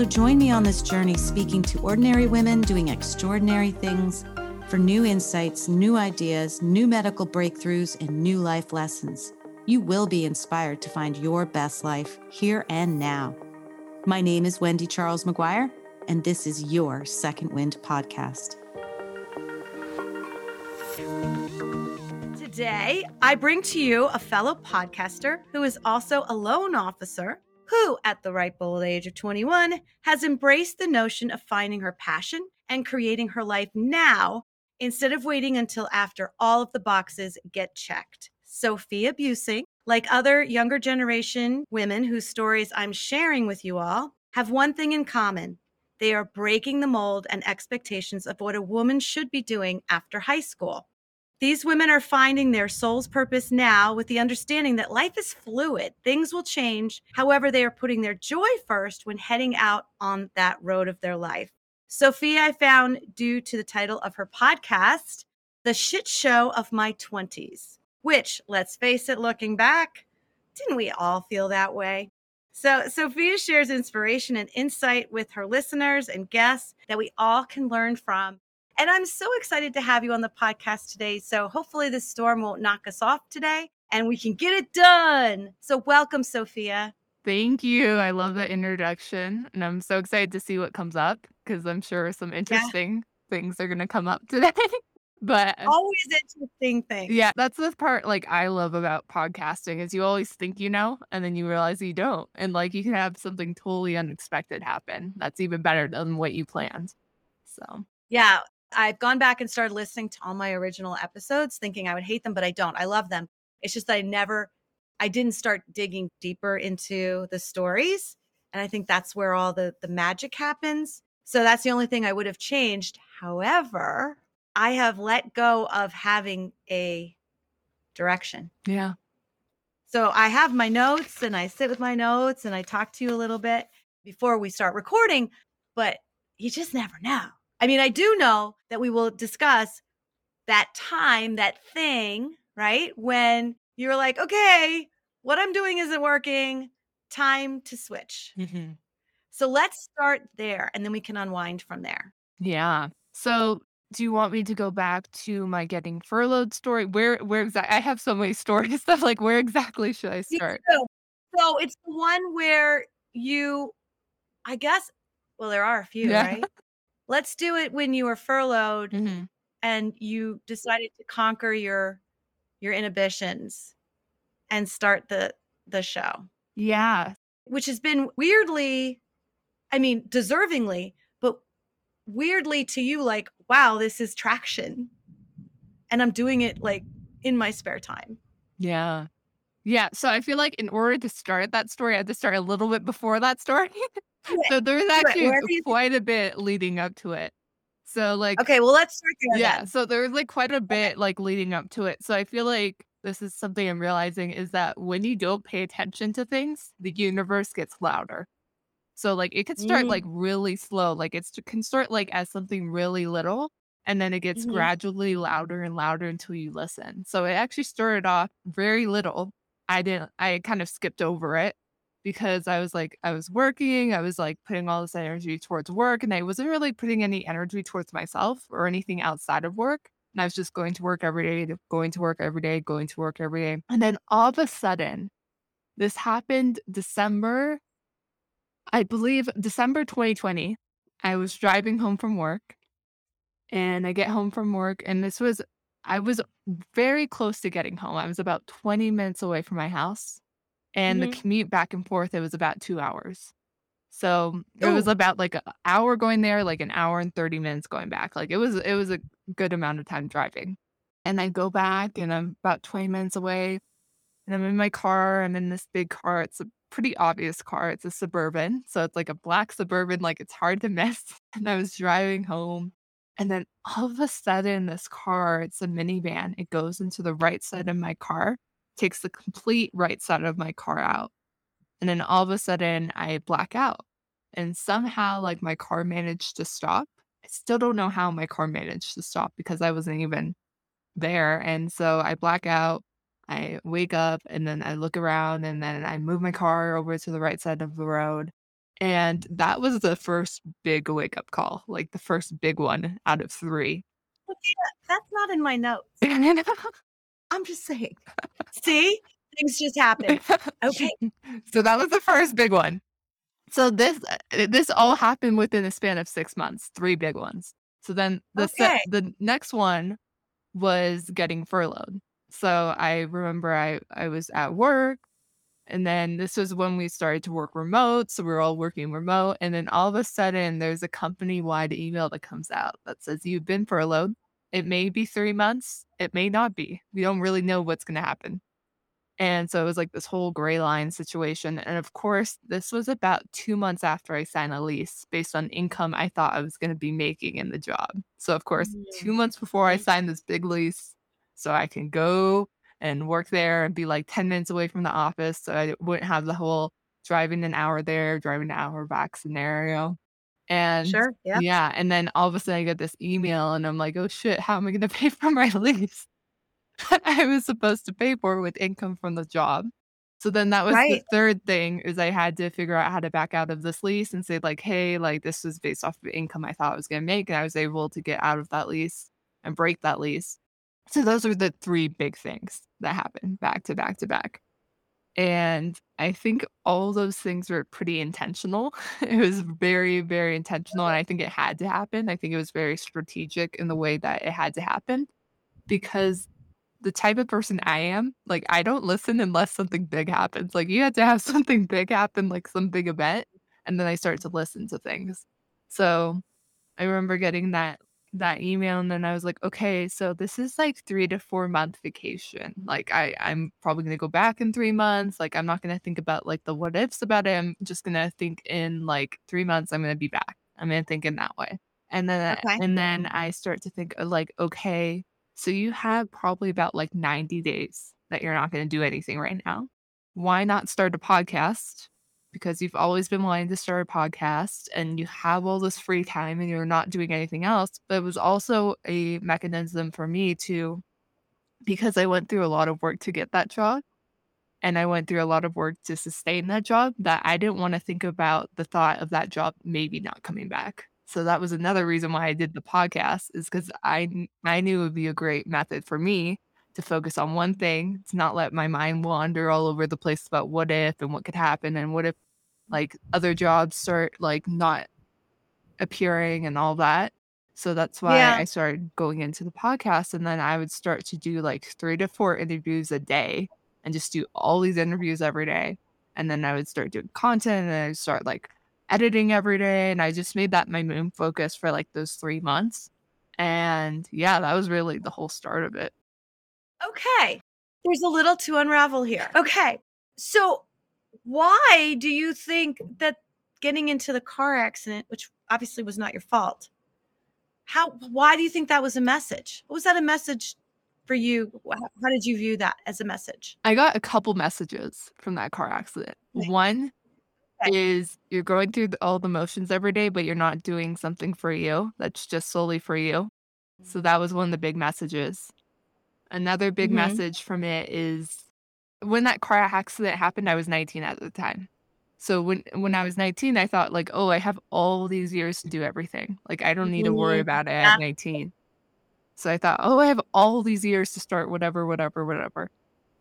So join me on this journey speaking to ordinary women doing extraordinary things for new insights, new ideas, new medical breakthroughs, and new life lessons. You will be inspired to find your best life here and now. My name is Wendy Charles McGuire, and this is your Second Wind podcast. Today, I bring to you a fellow podcaster who is also a loan officer who, at the ripe old age of 21, has embraced the notion of finding her passion and creating her life now instead of waiting until after all of the boxes get checked. Sophia Buesing, like other younger generation women whose stories I'm sharing with you all, have one thing in common. They are breaking the mold and expectations of what a woman should be doing after high school. These women are finding their soul's purpose now with the understanding that life is fluid. Things will change. However, they are putting their joy first when heading out on that road of their life. Sophia, I found due to the title of her podcast, The Shit Show of My 20s, which, let's face it, looking back, didn't we all feel that way? So, Sophia shares inspiration and insight with her listeners and guests that we all can learn from and I'm so excited to have you on the podcast today. So hopefully this storm won't knock us off today and we can get it done. So welcome, Sophia. Thank you. I love the introduction. And I'm so excited to see what comes up because I'm sure some interesting yeah. things are going to come up today. but always interesting things. Yeah, that's the part like I love about podcasting is you always think you know and then you realize you don't. And like you can have something totally unexpected happen. That's even better than what you planned. So, yeah, I've gone back and started listening to all my original episodes thinking I would hate them, but I don't. I love them. It's just that I never, I didn't start digging deeper into the stories. And I think that's where all the, the magic happens. So that's the only thing I would have changed. However, I have let go of having a direction. Yeah. So I have my notes and I sit with my notes and I talk to you a little bit before we start recording, but you just never know. I mean, I do know that we will discuss that time, that thing, right? When you're like, okay, what I'm doing isn't working, time to switch. Mm-hmm. So let's start there and then we can unwind from there. Yeah. So do you want me to go back to my getting furloughed story? Where where exactly I have so many stories stuff like where exactly should I start? So it's the one where you I guess well there are a few, yeah. right? Let's do it when you were furloughed mm-hmm. and you decided to conquer your your inhibitions and start the the show. Yeah. Which has been weirdly, I mean, deservingly, but weirdly to you, like, wow, this is traction. And I'm doing it like in my spare time. Yeah. Yeah. So I feel like in order to start that story, I had to start a little bit before that story. So there's actually quite a bit leading up to it. So like Okay, well let's start there. Yeah, then. so there's like quite a bit okay. like leading up to it. So I feel like this is something I'm realizing is that when you don't pay attention to things, the universe gets louder. So like it could start mm. like really slow, like it's it can start like as something really little and then it gets mm-hmm. gradually louder and louder until you listen. So it actually started off very little. I didn't I kind of skipped over it because I was like, I was working, I was like putting all this energy towards work, and I wasn't really putting any energy towards myself or anything outside of work. And I was just going to work every day, going to work every day, going to work every day. And then all of a sudden, this happened December, I believe December 2020. I was driving home from work and I get home from work, and this was, I was very close to getting home. I was about 20 minutes away from my house and mm-hmm. the commute back and forth it was about two hours so it Ooh. was about like an hour going there like an hour and 30 minutes going back like it was it was a good amount of time driving and i go back and i'm about 20 minutes away and i'm in my car i'm in this big car it's a pretty obvious car it's a suburban so it's like a black suburban like it's hard to miss and i was driving home And then all of a sudden, this car, it's a minivan, it goes into the right side of my car, takes the complete right side of my car out. And then all of a sudden, I black out. And somehow, like, my car managed to stop. I still don't know how my car managed to stop because I wasn't even there. And so I black out. I wake up and then I look around and then I move my car over to the right side of the road. And that was the first big wake up call, like the first big one out of three. That's not in my notes. I'm just saying. See, things just happen. Okay. so that was the first big one. So this uh, this all happened within a span of six months, three big ones. So then the Okay. se- the next one was getting furloughed. So I remember I I was at work and then this was when we started to work remote. So we were all working remote. And then all of a sudden there's a company wide email that comes out that says you've been furloughed. It may be three months, it may not be. We don't really know what's gonna happen. And so it was like this whole gray line situation. And of course, this was about two months after I signed a lease based on income I thought I was going to be making in the job. So, of course, mm. two months before I signed this big lease, so I can go and work there and be like 10 minutes away from the office. So I wouldn't have the whole driving an hour there, driving an hour back scenario. And Sure. Yeah. yeah, and then all of a sudden I get this email and I'm like, oh shit, how am I going to pay for my lease? that I was supposed to pay for with income from the job. So then that was the third thing is I had to figure out how to back out of this lease and say like, hey, like this was based off of income I thought I was going to make. And I was able to get out of that lease and break that lease. So those are the three big things that happened back to back to back. And I think all those things were pretty intentional. It was very, very intentional. And I think it had to happen. I think it was very strategic in the way that it had to happen because the type of person I am, like I don't listen unless something big happens. Like you have to have something big happen, like some big event, and then I start to listen to things. So I remember getting that that email and then I was like, okay, so this is like three to four month vacation. Like I, I'm probably gonna go back in three months. Like I'm not gonna think about like the what ifs about it. I'm just gonna think in like three months I'm gonna be back. I'm gonna think in that way. And then Okay. and then I start to think uh, like, okay, so you have probably about like 90 days that you're not gonna do anything right now. Why not start a podcast? Because you've always been wanting to start a podcast and you have all this free time and you're not doing anything else. But it was also a mechanism for me to because I went through a lot of work to get that job and I went through a lot of work to sustain that job that I didn't want to think about the thought of that job maybe not coming back. So that was another reason why I did the podcast is because I I knew it would be a great method for me to focus on one thing, to not let my mind wander all over the place about what if and what could happen and what if like other jobs start like not appearing and all that. So that's why Yeah. I started going into the podcast. And then I would start to do like three to four interviews a day and just do all these interviews every day. And then I would start doing content and I start like editing every day. And I just made that my main focus for like those three months. And yeah, that was really the whole start of it. Okay. There's a little to unravel here. Okay. So, why do you think that getting into the car accident, which obviously was not your fault, how, why do you think that was a message? Was that a message for you? How did you view that as a message? I got a couple messages from that car accident. Okay. One Okay. is you're going through all the motions every day, but you're not doing something for you that's just solely for you. So mm. that was one of the big messages. Another big Mhm. message from it is when that car accident happened, I was 19 at the time. So when when I was 19, I thought like, oh, I have all these years to do everything. Like I don't need to worry Mhm. about it at 19. So I thought, oh, I have all these years to start whatever, whatever, whatever.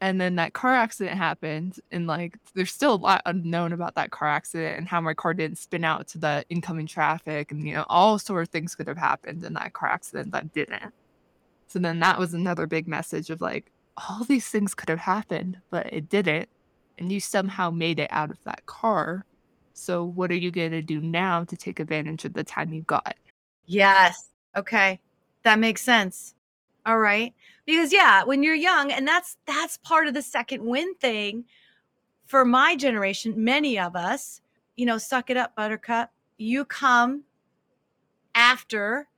And then that car accident happened, and like there's still a lot unknown about that car accident and how my car didn't spin out to the incoming traffic, and you know, all sort of things could have happened in that car accident that didn't. So then that was another big message of like, all these things could have happened, but it didn't. And you somehow made it out of that car. So what are you going to do now to take advantage of the time you got? Yes. Okay. That makes sense. All right. Because yeah, when you're young and that's that's part of the second wind thing for my generation, many of us, you know, suck it up buttercup. You come after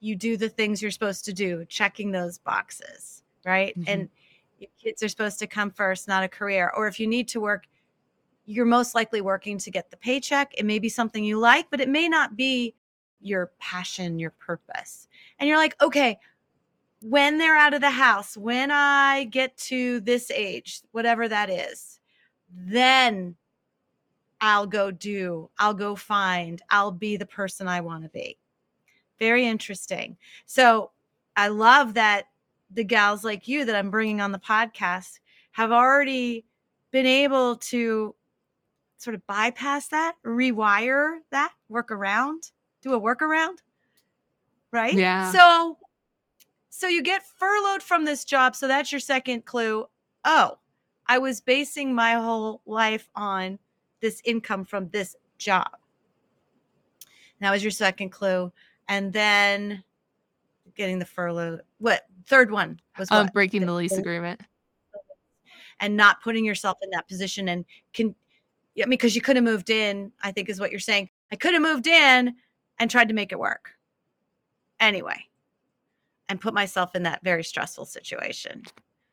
you do the things you're supposed to do, checking those boxes, right? Mhm. And your kids are supposed to come first, not a career. Or if you need to work, you're most likely working to get the paycheck. It may be something you like, but it may not be your passion, your purpose. And you're like, okay, when they're out of the house, when I get to this age, whatever that is, then I'll go do, I'll go find, I'll be the person I want to be. Very interesting. So I love that the gals like you that I'm bringing on the podcast have already been able to sort of bypass that, rewire that, work around, do a workaround. Right? Yeah. So so you get furloughed from this job, so that's your second clue. Oh, I was basing my whole life on this income from this job. That was your second clue. And then getting the furlough. What third one was Um, what? breaking the lease agreement. and not putting yourself in that position and can I mean because you could have moved in, I think is what you're saying. I could have moved in and tried to make it work. Anyway, and put myself in that very stressful situation.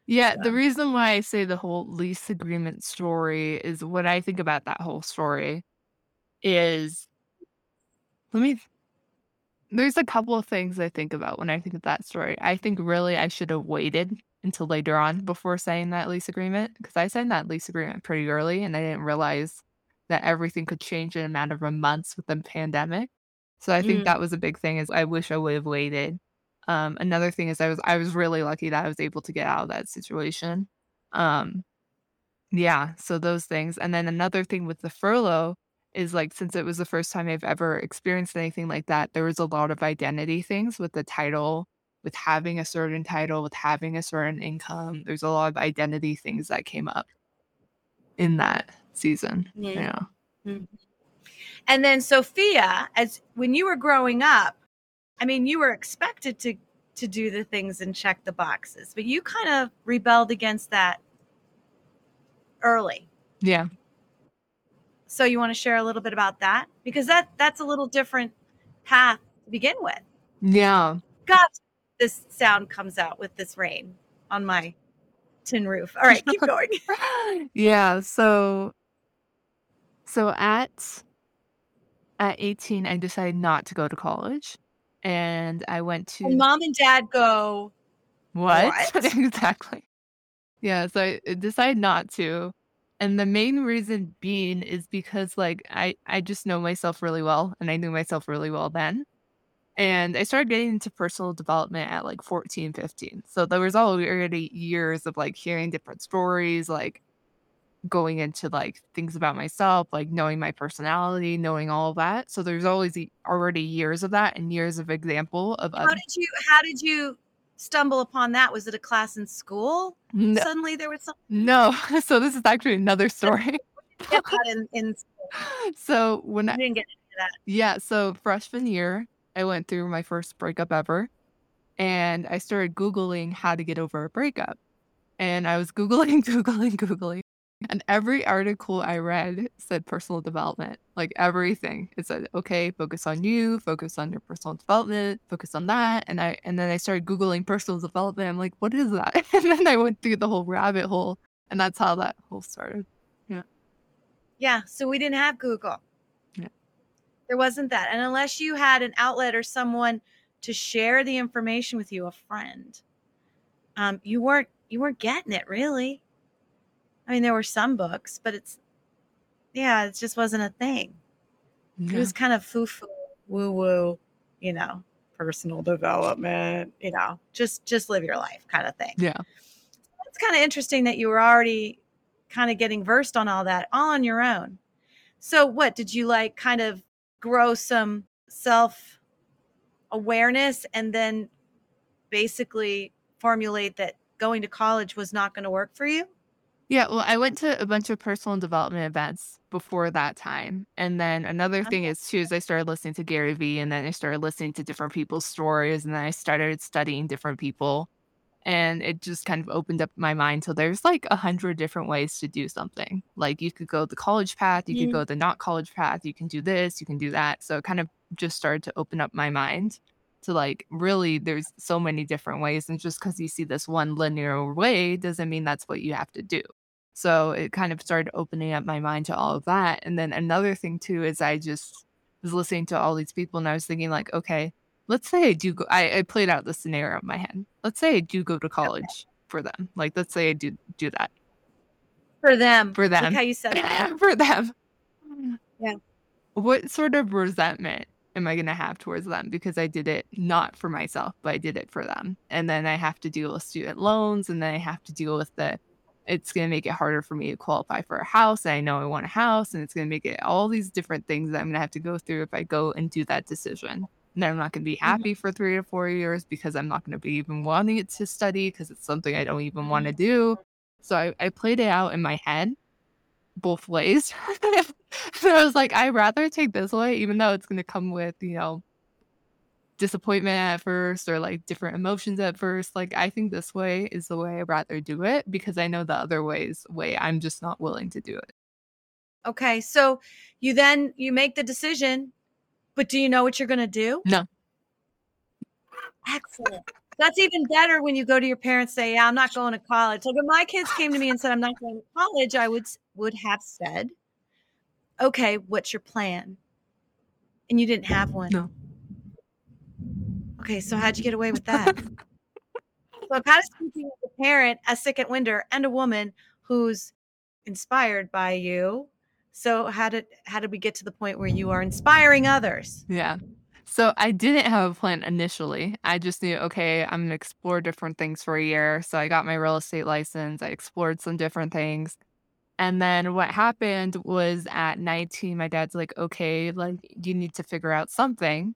Yeah, So- the reason why I say the whole lease agreement story is what I think about that whole story is let me there's a couple of things I think about when I think of that story. I think really I should have waited until later on before signing that lease agreement because I signed that lease agreement pretty early and I didn't realize that everything could change in a matter of months with the pandemic. So I think Mm. that was a big thing is I wish I would have waited. Um, another thing is I was I was really lucky that I was able to get out of that situation. Um, yeah, so those things. And then another thing with the furlough is like since it was the first time I've ever experienced anything like that, there was a lot of identity things with the title, with having a certain title, with having a certain income. There's a lot of identity things that came up in that season. Yeah. Yeah. Mm-hmm. And then Sophia, as when you were growing up, I mean, you were expected to to do the things and check the boxes, but you kind of rebelled against that early. Yeah. So you want to share a little bit about that because that that's a little different path to begin with. Yeah. God, this sound comes out with this rain on my tin roof. All right, keep going. yeah, so so at at 18 I decided not to go to college and I went to And mom and dad go, What? What? exactly. Yeah, so I I decided not to. And the main reason being is because like I I just know myself really well and I knew myself really well then. And I started getting into personal development at like 14, 15. So there was already years of like hearing different stories, like going into like things about myself, like knowing my personality, knowing all that. So there's always already years of that and years of example of how other did you how did you stumble upon that? Was it a class in school? no, Suddenly there was something no. So this is actually another story. in, in so when You I, didn't get into that. yeah, so freshman year, I went through my first breakup ever, and I started googling how to get over a breakup, and I was googling, googling, googling, and every article I read said personal development, like everything. It said, okay, focus on you, focus on your personal development, focus on that, and I and then I started googling personal development. I'm like, what is that? And then I went through the whole rabbit hole, and that's how that whole started. Yeah, Yeah. so we didn't have Google. Yeah. There wasn't that. And unless you had an outlet or someone to share the information with you, a friend, um, you weren't you weren't getting it really. I mean, there were some books, but it's yeah, it just wasn't a thing. It was kind of foo foo, woo woo, you know, personal development, you know, just just live your life kind of thing. Yeah. It's kind of interesting that you were already kind of getting versed on all that all on your own. So, what did you like kind of grow some self awareness and then basically formulate that going to college was not going to work for you? Yeah, well, I went to a bunch of personal development events before that time. And then another thing is too is I started listening to Gary Vee and then I started listening to different people's stories and then I started studying different people. And it just kind of opened up my mind. So there's like a hundred different ways to do something. Like you could go the college path, you could Mm. go the not college path, you can do this, you can do that. So it kind of just started to open up my mind. to like really there's so many different ways and just because you see this one linear way doesn't mean that's what you have to do so it kind of started opening up my mind to all of that and then another thing too is i just was listening to all these people and i was thinking like okay let's say i do go i, I played out the scenario in my head. Let's say i do go to college okay. for them. Like let's say i do do that. For them. For them. like how you said that. for them. Yeah. What sort of resentment am I going to have towards them? Because I did it not for myself, but I did it for them. And then I have to deal with student loans and then I have to deal with the it's going to make it harder for me to qualify for a house. And I know I want a house and it's going to make it all these different things that I'm going to have to go through if I go and do that decision. And I'm not going to be mm-hmm. happy for three to four years because I'm not going to be even wanting it to study because it's something I don't even want to mm-hmm. do. So I, I played it out in my head both ways. so I was like, I'd rather take this way, even though it's going to come with, you know, disappointment at first or like different emotions at first. Like, I think this way is the way I'd rather do it because I know the other ways way I'm just not willing to do it. Okay. So you then you make the decision, but do you know what you're going to do? No. Excellent. That's even better when you go to your parents say, "Yeah, I'm not going to college." Like when my kids came to me and said, "I'm not going to college," I would would have said, "Okay, what's your plan?" And you didn't have one. No. Okay, so how'd you get away with that? so I'm kind of speaking as a parent, a second winder, and a woman who's inspired by you. So how did how did we get to the point where you are inspiring others? Yeah. So I didn't have a plan initially. I just knew, okay, I'm gonna explore different things for a year. So I got my real estate license. I explored some different things. And then what happened was at 19, my dad's like, okay, like you need to figure out something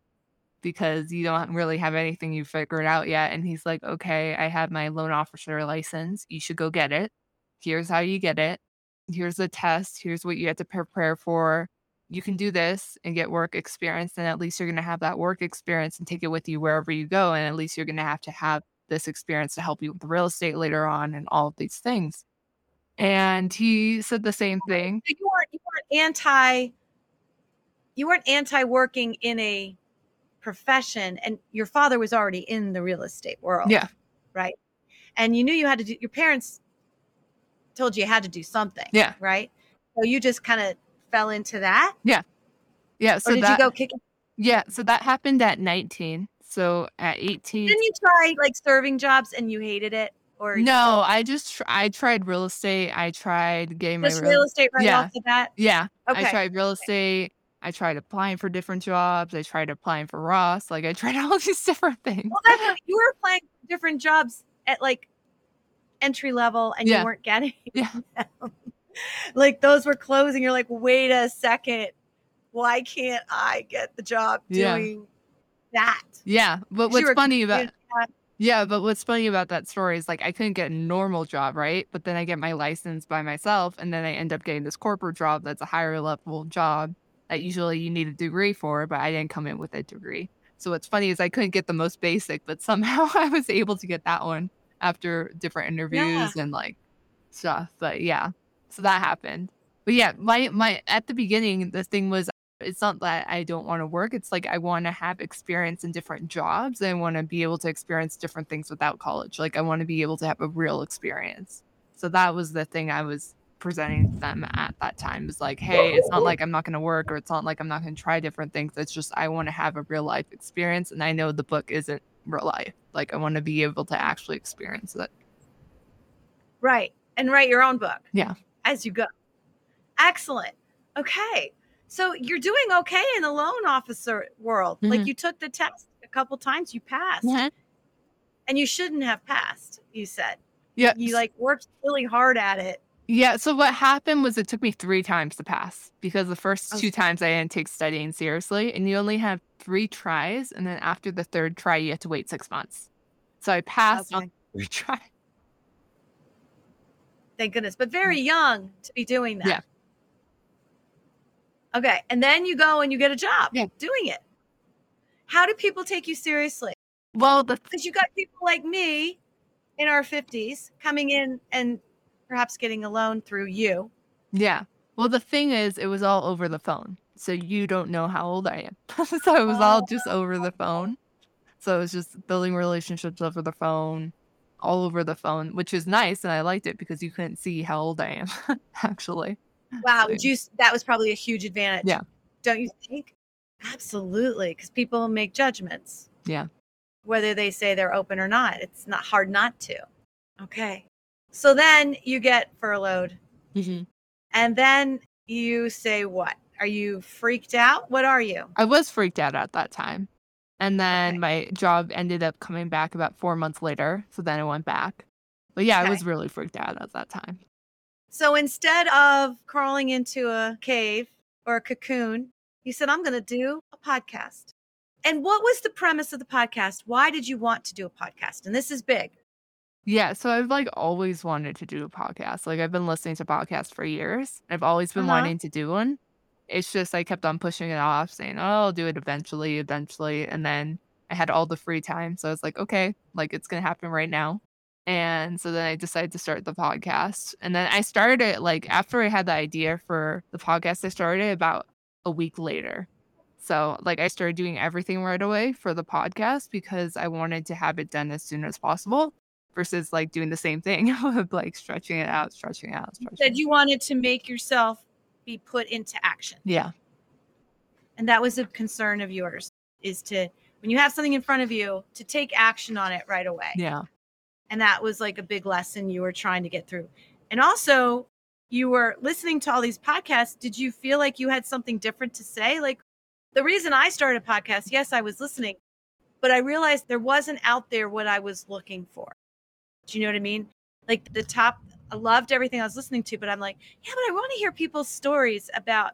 because you don't really have anything you figured out yet. And he's like, okay, I have my loan officer license. You should go get it. Here's how you get it. Here's the test. Here's what you have to prepare for you can do this and get work experience and at least you're going to have that work experience and take it with you wherever you go and at least you're going to have to have this experience to help you with real estate later on and all of these things and he said the same thing you weren't, you weren't anti you weren't anti working in a profession and your father was already in the real estate world yeah right and you knew you had to do your parents told you you had to do something yeah right so you just kind of fell into that? Yeah. Yeah. So or did that, you go kicking? Yeah. So that happened at 19. So at 18. Didn't you try like serving jobs and you hated it? Or no, I just tr- I tried real estate. I tried getting just my real, real estate right yeah. off the bat. Yeah. Okay. I tried real estate. I tried applying for different jobs. I tried applying for Ross. Like I tried all these different things. Well, that's what, you were applying different jobs at like entry level, and yeah. you weren't getting. Yeah. Them like those were closing. You're like, wait a second. Why can't I get the job doing yeah. that? Yeah. But what's funny about yeah, but what's funny about that story is like I couldn't get a normal job, right? But then I get my license by myself and then I end up getting this corporate job that's a higher level job that usually you need a degree for, but I didn't come in with a degree. So what's funny is I couldn't get the most basic, but somehow I was able to get that one after different interviews yeah. and like stuff. But yeah. So that happened. But yeah, my my at the beginning the thing was it's not that I don't want to work. It's like I want to have experience in different jobs. I want to be able to experience different things without college. Like I want to be able to have a real experience. So that was the thing I was presenting to them at that time. Is like, hey, it's not like I'm not going to work or it's not like I'm not going to try different things. It's just I want to have a real life experience and I know the book isn't real life. Like I want to be able to actually experience it. Right. And write your own book. Yeah as you go. Excellent. Okay. So you're doing okay in the loan officer world. Mm-hmm. Like you took the test a couple times, you passed. Mm-hmm. And you shouldn't have passed, you said. Yeah. You like worked really hard at it. Yeah. So what happened was it took me three times to pass because the first two times I didn't take studying seriously. And you only have three tries. And then after the third try, you have to wait six months. So I passed okay. on three tries thank goodness, but very mm. young to be doing that. Yeah. Okay. And then you go and you get a job yeah. doing it. How do people take you seriously? Well, because you got people like me in our 50s coming in and perhaps getting a loan through you. Yeah. Well, the thing is, it was all over the phone. So you don't know how old I am. so it was all just over the phone. So it was just building relationships over the phone, all over the phone, which is nice. And I liked it because you couldn't see how old I am, actually. Wow. So, you, that was probably a huge advantage. Yeah. Don't you think? Absolutely. Because people make judgments. Yeah. Whether they say they're open or not. It's not hard not to. Okay. So then you get furloughed. Mm-hmm. And then you say what? Are you freaked out? What are you? I was freaked out at that time. And then okay. my job ended up coming back about four months later. So then I went back. But yeah, okay. I was really freaked out at that time. So instead of crawling into a cave or a cocoon, you said, I'm going to do a podcast. And what was the premise of the podcast? Why did you want to do a podcast? And this is big. Yeah, so I've like always wanted to do a podcast. Like I've been listening to podcasts for years. I've always been uh-huh. wanting to do one. It's just I kept on pushing it off, saying, "Oh, I'll do it eventually, eventually." And then I had all the free time, so I was like, "Okay, like it's going to happen right now." And so then I decided to start the podcast. And then I started it like after I had the idea for the podcast, I started it about a week later. So, like, I started doing everything right away for the podcast because I wanted to have it done as soon as possible versus like doing the same thing of like stretching it out, stretching it out. Stretching you said you wanted to make yourself be put into action. Yeah. And that was a concern of yours is to, when you have something in front of you, to take action on it right away. Yeah. And that was like a big lesson you were trying to get through. And also, you were listening to all these podcasts. Did you feel like you had something different to say? Like the reason I started a podcast, yes, I was listening, but I realized there wasn't out there what I was looking for. Do you know what I mean? Like the top, I loved everything I was listening to, but I'm like, yeah, but I want to hear people's stories about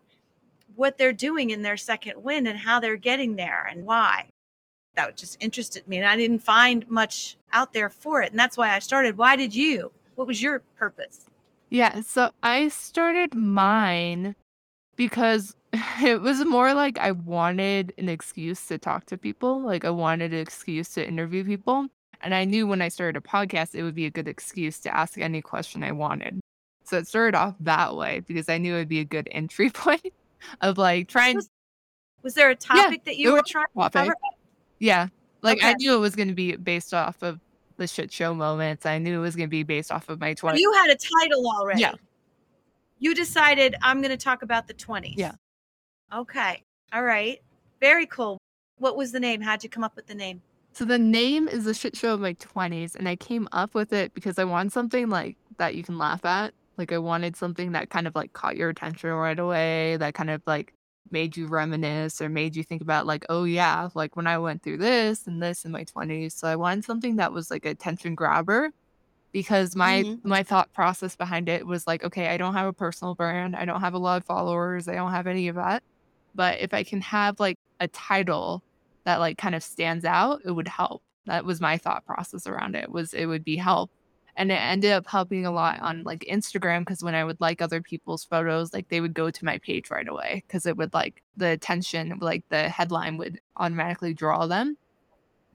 what they're doing in their second wind and how they're getting there and why. That just interested me. And I didn't find much out there for it. And that's why I started. Why did you? What was your purpose? Yeah. So I started mine because it was more like I wanted an excuse to talk to people. Like I wanted an excuse to interview people. And I knew when I started a podcast, it would be a good excuse to ask any question I wanted. So it started off that way because I knew it would be a good entry point of like trying. Was, was there a topic yeah, that you were trying to cover? Yeah. Like okay. I knew it was going to be based off of the shit show moments. I knew it was going to be based off of my 20s. You had a title already. Yeah. You decided I'm going to talk about the 20s. Yeah. Okay. All right. Very cool. What was the name? How'd you come up with the name? So the name is a shit show of my 20s, and I came up with it because I want something like that you can laugh at. Like I wanted something that kind of like caught your attention right away, that kind of like made you reminisce or made you think about like, oh yeah, like when I went through this and this in my 20s. So I wanted something that was like a attention grabber because my mm-hmm. my thought process behind it was like, okay, I don't have a personal brand, I don't have a lot of followers, I don't have any of that. But if I can have like a title that like kind of stands out, it would help. That was my thought process around it was it would be help. And it ended up helping a lot on like Instagram because when I would like other people's photos, like they would go to my page right away because it would like the attention, like the headline would automatically draw them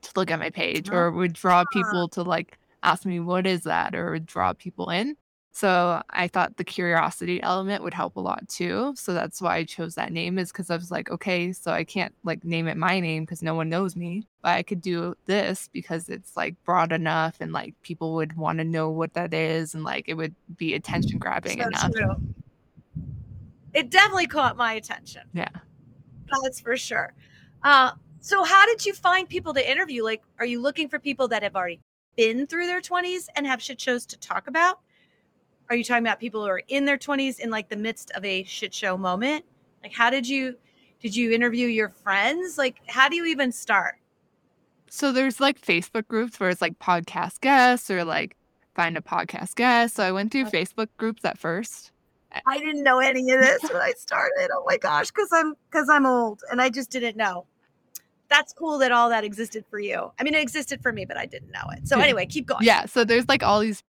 to look at my page ah. or would draw people to like ask me what is that or would draw people in. So I thought the curiosity element would help a lot too. So that's why I chose that name is because I was like, okay, so I can't like name it my name because no one knows me, but I could do this because it's like broad enough and like people would want to know what that is and like it would be attention grabbing so enough. True. It definitely caught my attention. Yeah. That's for sure. Uh, so how did you find people to interview? Like, are you looking for people that have already been through their 20s and have shit shows to talk about? Are you talking about people who are in their 20s in like the midst of a shit show moment? Like how did you did you interview your friends? Like how do you even start? So there's like facebook groups where it's like podcast guests or like find a podcast guest. So i went through okay. facebook groups at first. I didn't know any of this when i started. Oh my gosh because i'm because i'm old and i just didn't know. That's cool that all that existed for you. I mean it existed for me but i didn't know it. So anyway keep going. Yeah so there's like all these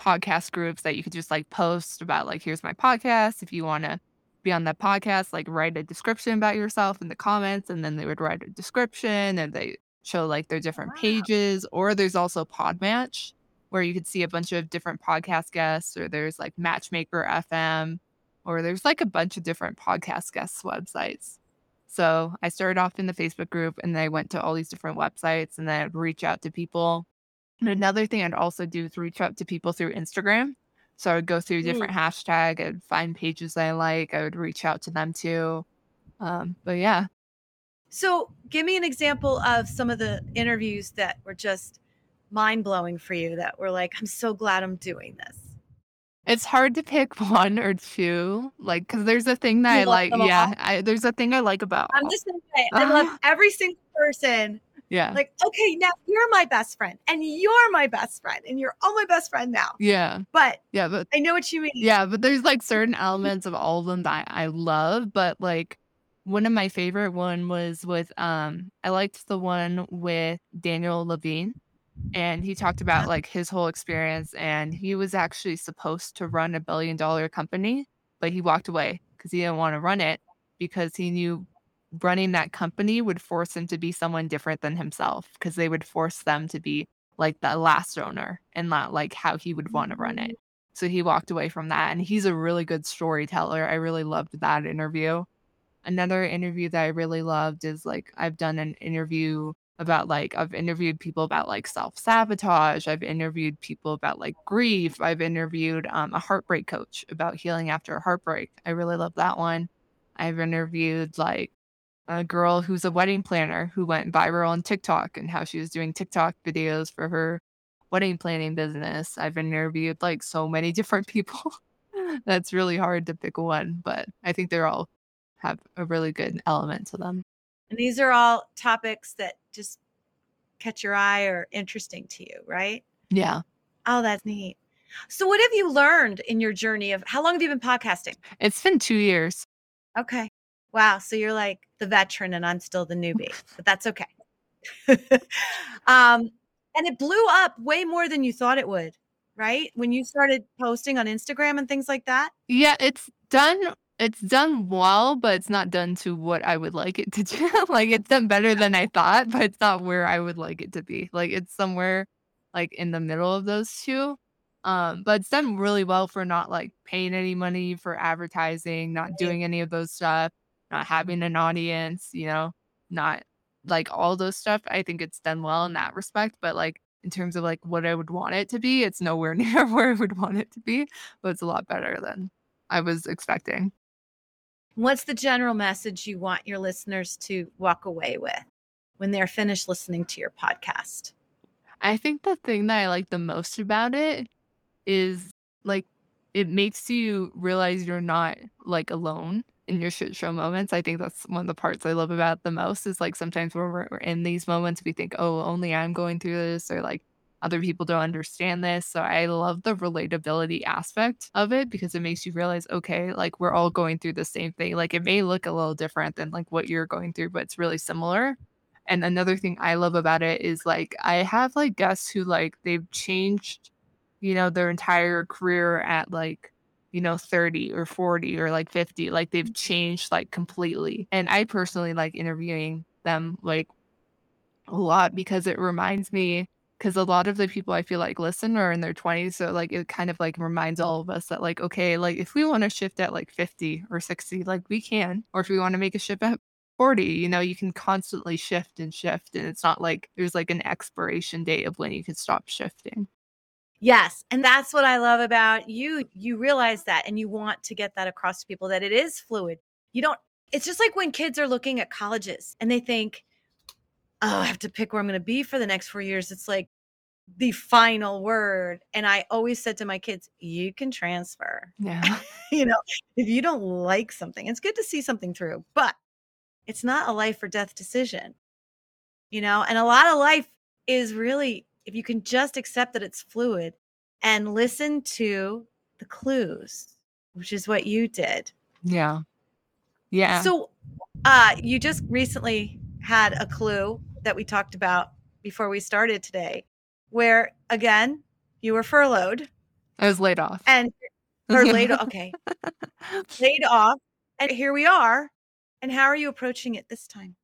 podcast groups that you could just like post about like here's my podcast if you want to be on that podcast like write a description about yourself in the comments and then they would write a description and they show like their different wow. pages or there's also podmatch where you could see a bunch of different podcast guests or there's like matchmaker fm or there's like a bunch of different podcast guests websites So I started off in the Facebook group and then I went to all these different websites and then I'd reach out to people. And another thing I'd also do is reach out to people through Instagram. So I would go through different mm. hashtag, I'd find pages I like, I would reach out to them too. Um, but yeah. So give me an example of some of the interviews that were just mind blowing for you that were like, I'm so glad I'm doing this. It's hard to pick one or two, like, because there's a thing that you I like. Yeah, I, there's a thing I like about. I'm just gonna say, I love every single person. Yeah. Like, okay, now you're my best friend, and you're my best friend, and you're all my best friend now. Yeah. But yeah, but I know what you mean. Yeah, but there's like certain elements of all of them that I love, but like one of my favorite one was with um I liked the one with Daniel Levine and he talked about like his whole experience and he was actually supposed to run a billion dollar company but he walked away because he didn't want to run it because he knew running that company would force him to be someone different than himself because they would force them to be like the last owner and not like how he would want to run it so he walked away from that and he's a really good storyteller i really loved that interview another interview that i really loved is like i've done an interview about like I've interviewed people about like self sabotage. I've interviewed people about like grief. I've interviewed um, a heartbreak coach about healing after a heartbreak. I really love that one. I've interviewed like a girl who's a wedding planner who went viral on TikTok and how she was doing TikTok videos for her wedding planning business. I've interviewed like so many different people. That's really hard to pick one, but I think they're all have a really good element to them. And these are all topics that just catch your eye or interesting to you, right? Yeah. Oh, that's neat. So, what have you learned in your journey of how long have you been podcasting? It's been two years. Okay. Wow. So, you're like the veteran and I'm still the newbie, but that's okay. um, and it blew up way more than you thought it would, right? When you started posting on Instagram and things like that? Yeah, it's done it's done well, but it's not done to what I would like it to do. like it's done better than I thought, but it's not where I would like it to be. Like it's somewhere like in the middle of those two. Um, but it's done really well for not like paying any money for advertising, not doing any of those stuff, not having an audience, you know, not like all those stuff. I think it's done well in that respect. But like in terms of like what I would want it to be, it's nowhere near where I would want it to be, but it's a lot better than I was expecting. What's the general message you want your listeners to walk away with when they're finished listening to your podcast? I think the thing that I like the most about it is like it makes you realize you're not like alone in your shit show moments. I think that's one of the parts I love about the most is like sometimes when we're, we're in these moments, we think, oh, only I'm going through this, or like other people don't understand this. So I love the relatability aspect of it because it makes you realize, okay, like we're all going through the same thing. Like it may look a little different than like what you're going through, but it's really similar. And another thing I love about it is like I have like guests who like they've changed, you know, their entire career at like you know 30 or 40 or like 50 like they've mm-hmm. changed like completely and i personally like interviewing them like a lot because it reminds me because a lot of the people I feel like listen are in their 20s. So like it kind of like reminds all of us that like, okay, like if we want to shift at like 50 or 60, like we can. Or if we want to make a shift at 40, you know, you can constantly shift and shift. And it's not like there's like an expiration date of when you can stop shifting. Yes. And that's what I love about you. You realize that and you want to get that across to people that it is fluid. You don't, it's just like when kids are looking at colleges and they think, oh, I have to pick where I'm going to be for the next four years. It's like the final word. And I always said to my kids, you can transfer. Yeah. you know, if you don't like something, it's good to see something through, but it's not a life or death decision. You know, and a lot of life is really, if you can just accept that it's fluid and listen to the clues, which is what you did. Yeah. Yeah. So uh you just recently had a clue that we talked about before we started today, where again, you were furloughed. I was laid off. And or laid okay. laid off. And here we are. And how are you approaching it this time?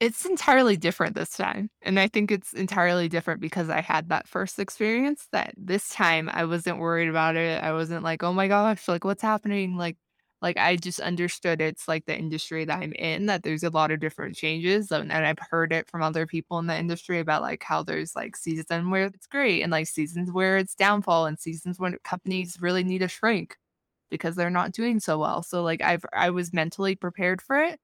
It's entirely different this time. And I think it's entirely different because I had that first experience that this time I wasn't worried about it. I wasn't like, oh my gosh, like what's happening? Like Like I just understood it's like the industry that I'm in, that there's a lot of different changes. And, and I've heard it from other people in the industry about like how there's like seasons where it's great and like seasons where it's downfall and seasons when companies really need to shrink because they're not doing so well. So like I've I was mentally prepared for it.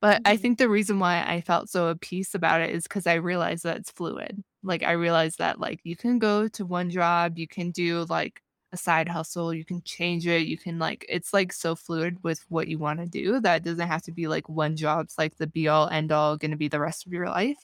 But I Mhm. think the reason why I felt so at peace about it is because I realized that it's fluid. Like I realized that like you can go to one job, you can do like a side hustle, you can change it, you can like it's like so fluid with what you want to do that it doesn't have to be like one job's like the be all end all going to be the rest of your life.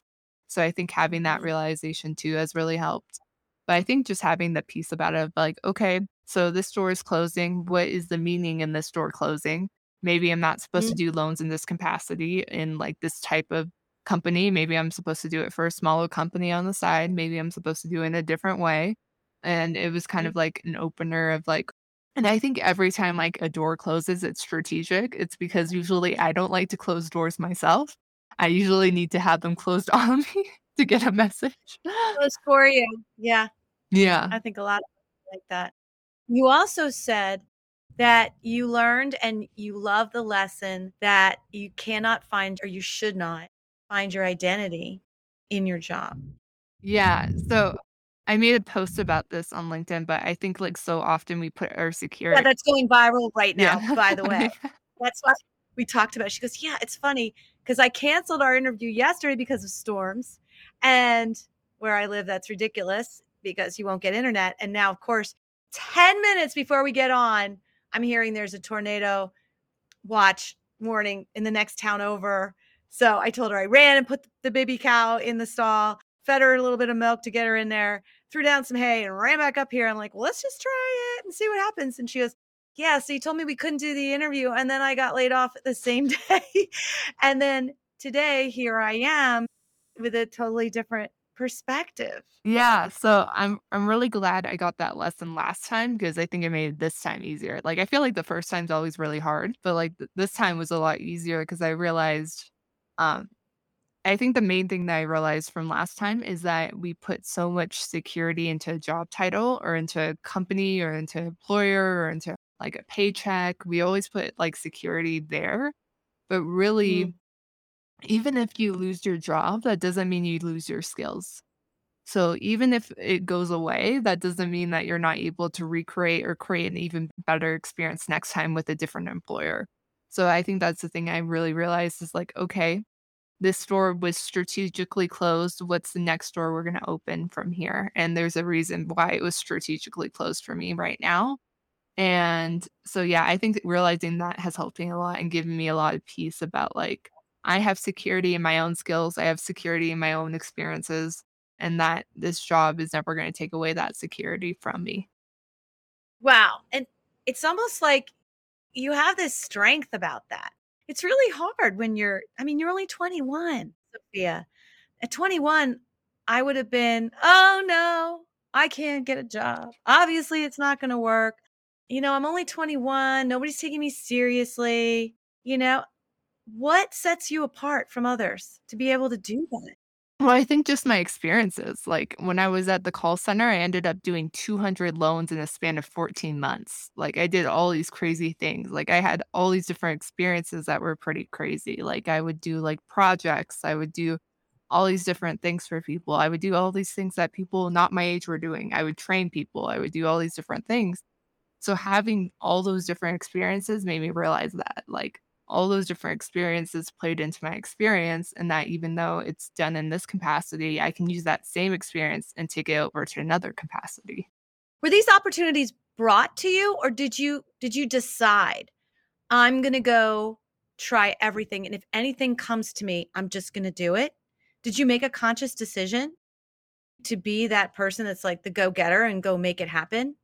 So I think having that Mhm. realization too has really helped. But I think just having the peace about it of like, okay, so this store is closing. What is the meaning in this store closing? Maybe I'm not supposed Mm, to do loans in this capacity in like this type of company. Maybe I'm supposed to do it for a smaller company on the side. Maybe I'm supposed to do it in a different way. And it was kind mm, of like an opener of like, and I think every time like a door closes, it's strategic. It's because usually I don't like to close doors myself. I usually need to have them closed on me to get a message. Close for you. Yeah, Yeah. I think a lot of people like that. You also said that you learned and you love the lesson that you cannot find or you should not find your identity in your job. Yeah. So I made a post about this on LinkedIn, but I think like so often we put our security. Yeah, that's going viral right Yeah. now, by the way. That's what we talked about. She goes, "Yeah, it's funny because I canceled our interview yesterday because of storms, and where I live, that's ridiculous because you won't get internet. And now, of course, 10 minutes before we get on, I'm hearing there's a tornado watch warning in the next town over. So I told her I ran and put the baby cow in the stall, fed her a little bit of milk to get her in there, threw down some hay and ran back up here. I'm like, well, let's just try it and see what happens. And she goes, yeah, so you told me we couldn't do the interview. And then I got laid off the same day. and then today, here I am with a totally different perspective. Yeah, so I'm I'm really glad I got that lesson last time because I think it made this time easier. Like I feel like the first time's always really hard, but like th- this time was a lot easier because I realized um I think the main thing that I realized from last time is that we put so much security into a job title or into a company or into employer or into like a paycheck. We always put like security there, but Mm, really even if you lose your job, that doesn't mean you lose your skills. So even if it goes away, that doesn't mean that you're not able to recreate or create an even better experience next time with a different employer. So I think that's the thing I really realized is like, okay, this store was strategically closed. What's the next store we're going to open from here? And there's a reason why it was strategically closed for me right now. And so, yeah, I think realizing that has helped me a lot and given me a lot of peace about like, I have security in my own skills, I have security in my own experiences, and that this job is never going to take away that security from me. Wow. And it's almost like you have this strength about that. It's really hard when you're, I mean, you're only 21, Sophia. At 21, I would have been, oh no, I can't get a job. Obviously, it's not going to work. You know, I'm only 21. Nobody's taking me seriously. You know, what sets you apart from others to be able to do that? Well, I think just my experiences. Like when I was at the call center, I ended up doing 200 loans in a span of 14 months. Like I did all these crazy things. Like I had all these different experiences that were pretty crazy. Like I would do like projects, I would do all these different things for people. I would do all these things that people not my age were doing. I would train people, I would do all these different things. So having all those different experiences made me realize that like all those different experiences played into my experience and that even though it's done in this capacity, I can use that same experience and take it over to another capacity. Were these opportunities brought to you or did you did you decide I'm going to go try everything and if anything comes to me, I'm just going to do it? Did you make a conscious decision to be that person that's like the go-getter and go make it happen?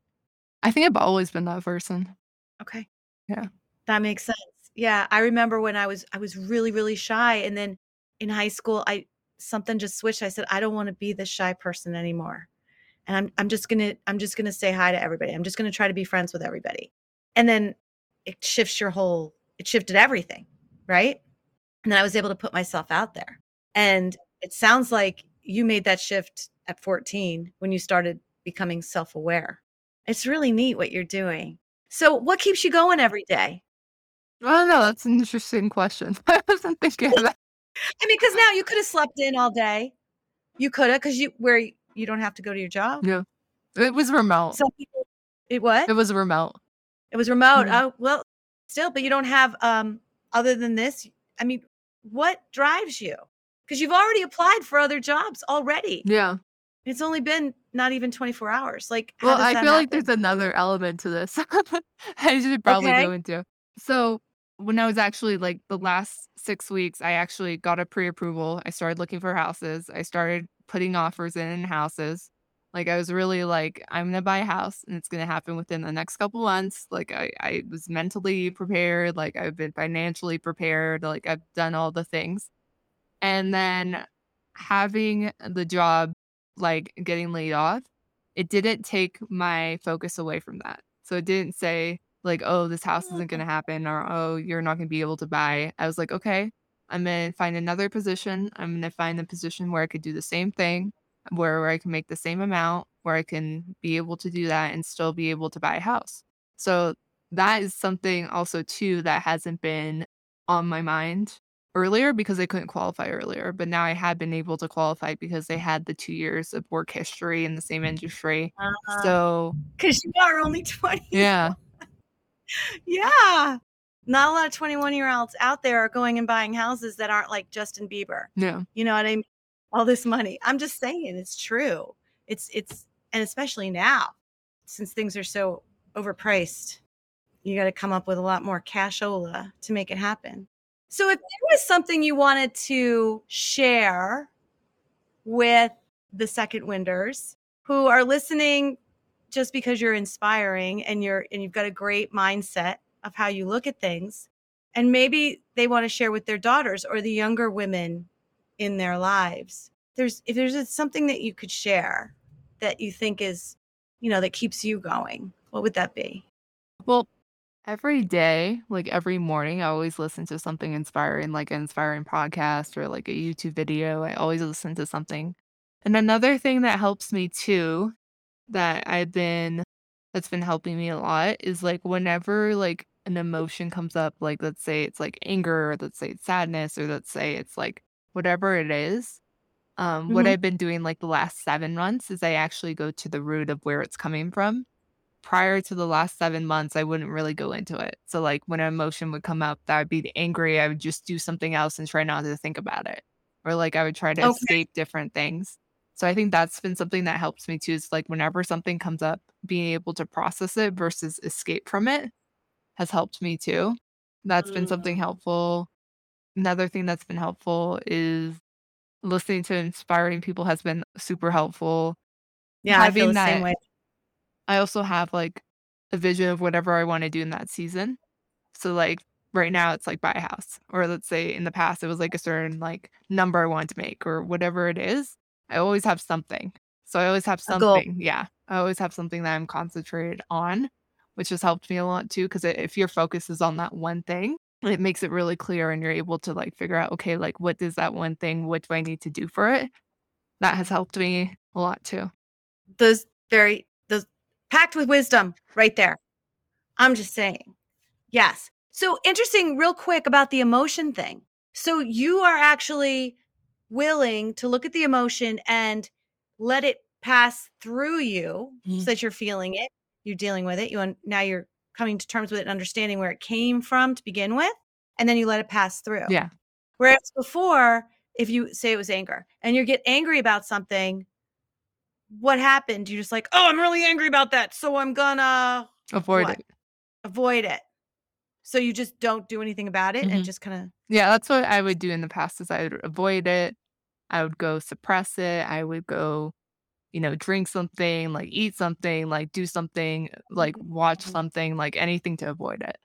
I think I've always been that person. Okay. Yeah. That makes sense. Yeah, I remember when I was I was really really shy and then in high school I something just switched. I said I don't want to be this shy person anymore. And I'm I'm just going to I'm just going to say hi to everybody. I'm just going to try to be friends with everybody. And then it shifts your whole it shifted everything, right? And then I was able to put myself out there. And it sounds like you made that shift at 14 when you started becoming self-aware. It's really neat what you're doing. So what keeps you going every day? Oh know. that's an interesting question. I wasn't thinking of that. I mean, because now you could have slept in all day. You could have, because you where you don't have to go to your job. Yeah. It was remote. Some people, it what? It was remote. It was remote. Mhm. Oh well, still, but you don't have um other than this. I mean, what drives you? Because you've already applied for other jobs already. Yeah. It's only been not even 24 hours. Like, Well, I feel like there's another element to this. I should probably Okay. go into. So when I was actually like the last six weeks, I actually got a pre-approval. I started looking for houses. I started putting offers in in houses. Like I was really like, I'm gonna buy a house and it's gonna happen within the next couple months. Like I, I was mentally prepared, like I've been financially prepared, like I've done all the things. And then having the job, like getting laid off, it didn't take my focus away from that. So it didn't say like, oh, this house isn't going to happen or oh, you're not going to be able to buy. I was like, okay, I'm going to find another position. I'm going to find a position where I could do the same thing, where, where I can make the same amount, where I can be able to do that and still be able to buy a house. So that is something also too that hasn't been on my mind earlier because I couldn't qualify earlier, but now I had been able to qualify because they had the 2 years of work history in the same industry. Uh, So, because you are only 20. yeah. Yeah. Not a lot of 21 year olds out there are going and buying houses that aren't like Justin Bieber. Yeah. You know what I mean? All this money. I'm just saying it's true. It's, it's, and especially now, since things are so overpriced, you got to come up with a lot more cashola to make it happen. So, if there was something you wanted to share with the second winders who are listening just because you're inspiring and you're and you've got a great mindset of how you look at things and maybe they want to share with their daughters or the younger women in their lives there's if there's something that you could share that you think is you know that keeps you going what would that be Well, every day, like every morning, I always listen to something inspiring, like an inspiring podcast or like a YouTube video. I always listen to something. And another thing that helps me too, that I've been, that's been helping me a lot is like whenever like an emotion comes up, like let's say it's like anger, or let's say it's sadness, or let's say it's like whatever it is. Um, what Mhm. I've been doing like the last seven months is I actually go to the root of where it's coming from prior to the last 7 months, I wouldn't really go into it. So, like, when an emotion would come up that would be angry, I would just do something else and try not to think about it. Or, like, I would try to Okay. escape different things. So, I think that's been something that helps me too is like whenever something comes up, being able to process it versus escape from it has helped me too. That's been something Mm. helpful. Another thing that's been helpful is listening to inspiring people has been super helpful. yeah i feel Having the same way I also have like a vision of whatever I want to do in that season. So like right now it's like buy a house. Or let's say in the past it was like a certain like number I wanted to make or whatever it is. I always have something. So I always have oh, something. Yeah. I always have something that I'm concentrated on, which has helped me a lot too. Cause if your focus is on that one thing, it makes it really clear and you're able to like figure out, okay, like what is that one thing? What do I need to do for it? That has helped me a lot too. those very those packed with wisdom right there i'm just saying yes so interesting real quick about the emotion thing so you are actually willing to look at the emotion and let it pass through you Mhm. so that you're feeling it you're dealing with it you un- now you're coming to terms with it and understanding where it came from to begin with and then you let it pass through Yeah. whereas before if you say it was anger and you get angry about something what happened you're just like oh i'm really angry about that so i'm gonna Avoid What? it. avoid it so you just don't do anything about it Mhm. and just kind of Yeah, that's what I would do in the past is I would avoid it. I would go suppress it. I would go, you know, drink something, like eat something, like do something, like watch Mhm. something, like anything to avoid it.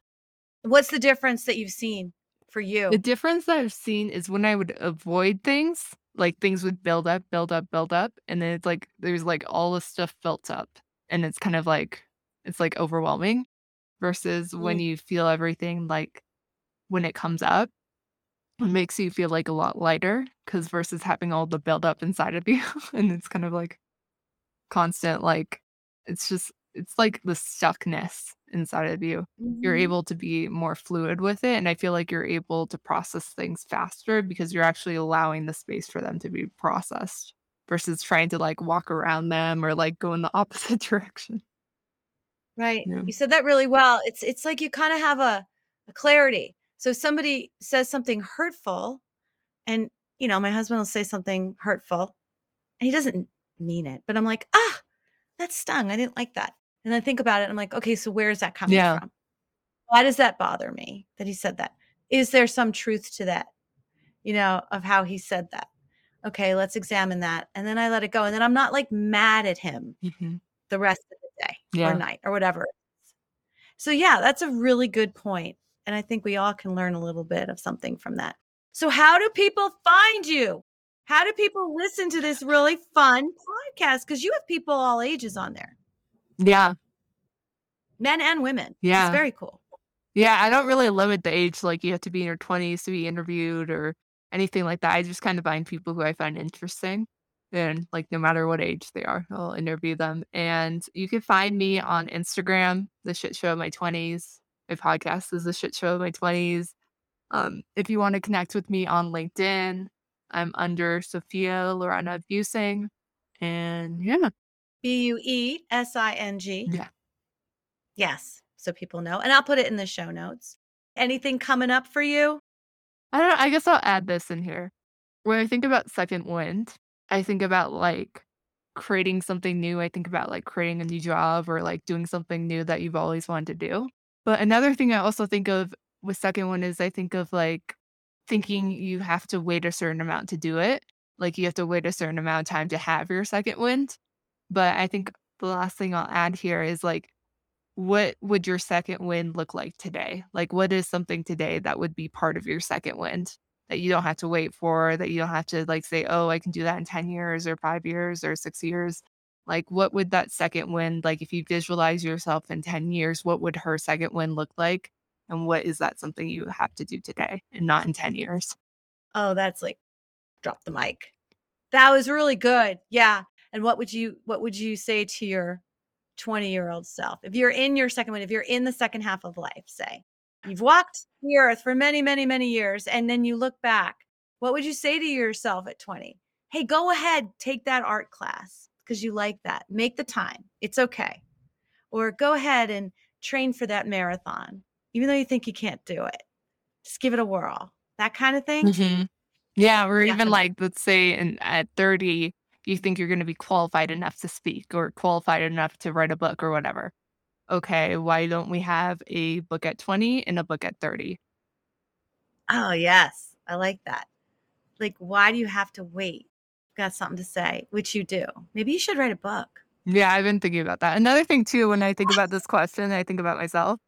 what's the difference that you've seen for you The difference that I've seen is when I would avoid things, like things would build up, build up, build up, and then it's like there's like all this stuff built up and it's kind of like it's like overwhelming versus when Mm. you feel everything like when it comes up it makes you feel like a lot lighter because versus having all the build up inside of you and it's kind of like constant like it's just it's like the stuckness inside of you. You're Mhm. able to be more fluid with it. And I feel like you're able to process things faster because you're actually allowing the space for them to be processed versus trying to like walk around them or like go in the opposite direction. Right. Yeah. You said that really well. It's it's like you kind of have a, a clarity. So somebody says something hurtful, and you know, my husband will say something hurtful, and he doesn't mean it, but I'm like, ah, that stung. I didn't like that. And I think about it. I'm like, okay, so where is that coming Yeah. from? Why does that bother me that he said that? Is there some truth to that? You know, of how he said that? Okay, let's examine that. And then I let it go. And then I'm not like mad at him Mhm. the rest of Yeah. or night or whatever. So yeah, that's a really good point. And I think we all can learn a little bit of something from that. So how do people find you? How do people listen to this really fun podcast? Because you have people all ages on there, Yeah. men and women. Yeah. It's very cool. Yeah, I don't really limit the age, like you have to be in your 20s to be interviewed or anything like that. I just kind of find people who I find interesting. And like no matter what age they are, I'll interview them. And you can find me on Instagram, the shit show of my 20s. My podcast is the shit show of my 20s. Um, if you want to connect with me on LinkedIn, I'm under Sophia Lorena Buesing. And yeah. B U E S I N G. Yeah. Yes. So people know. And I'll put it in the show notes. Anything coming up for you? I don't know. I guess I'll add this in here. When I think about second wind, I think about like creating something new. I think about like creating a new job or like doing something new that you've always wanted to do. But another thing I also think of with second wind is I think of like thinking you have to wait a certain amount to do it. Like you have to wait a certain amount of time to have your second wind. But I think the last thing I'll add here is like, what would your second wind look like today? Like, what is something today that would be part of your second wind that you don't have to wait for, that you don't have to like say, oh, I can do that in 10 years or five years or six years? Like, what would that second wind, like, if you visualize yourself in 10 years, what would her second wind look like? And what is that something you have to do today and not in 10 years? Oh, that's like drop the mic. That was really good. Yeah. And what would you what would you say to your 20 year old self? If you're in your second wind, if you're in the second half of life, say you've walked the earth for many, many, many years, and then you look back, what would you say to yourself at 20? Hey, go ahead, take that art class because you like that. Make the time. It's okay. Or go ahead and train for that marathon, even though you think you can't do it. Just give it a whirl. That kind of thing. Mhm. Yeah, or even like, let's say in, at 30, you think you're going to be qualified enough to speak or qualified enough to write a book or whatever. Okay, why don't we have a book at 20 and a book at 30? Oh, yes. I like that. Like, why do you have to wait? You've Got something to say, which you do. Maybe you should write a book. Yeah, I've been thinking about that. Another thing too, when I think about this question, I think about myself.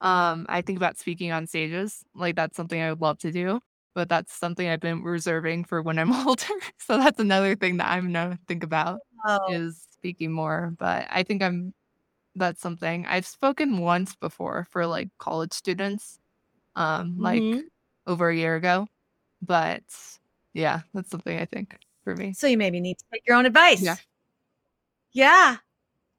Um, I think about speaking on stages. Like that's something I would love to do, but that's something I've been reserving for when I'm older. So that's another thing that I'm gonna think about Oh, is speaking more. But I think I'm that's something I've spoken once before for like college students, um, like Mhm. over a year ago. But yeah, that's something I think for me. so you maybe need to take your own advice. Yeah. Yeah.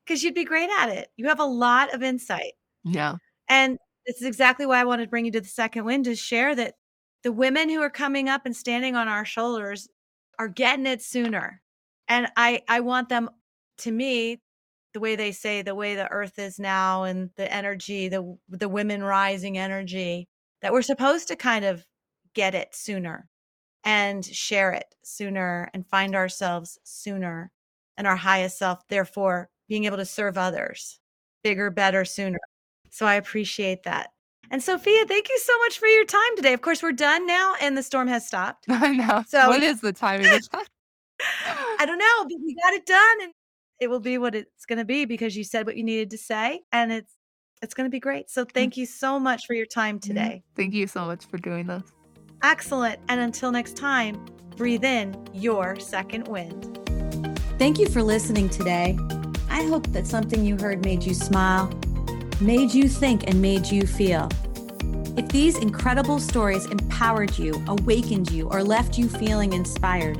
Because you'd be great at it. You have a lot of insight. Yeah. And this is exactly why I wanted to bring you to the second wind to share that the women who are coming up and standing on our shoulders are getting it sooner. And I I want them to me the way they say the way the earth is now and the energy the the women rising energy that we're supposed to kind of get it sooner and share it sooner and find ourselves sooner and our highest self therefore being able to serve others bigger better sooner so I appreciate that. And Sophia, thank you so much for your time today. Of course, we're done now and the storm has stopped. I know. So- what is the timing? I don't know, but we got it done and it will be what it's going to be because you said what you needed to say and it's it's going to be great. So mm. thank you so much for your time mm-hmm. today. Thank you so much for doing this. Excellent. And until next time, breathe in your second wind. Thank you for listening today. I hope that something you heard made you smile, made you think, and made you feel. If these incredible stories empowered you, awakened you, or left you feeling inspired,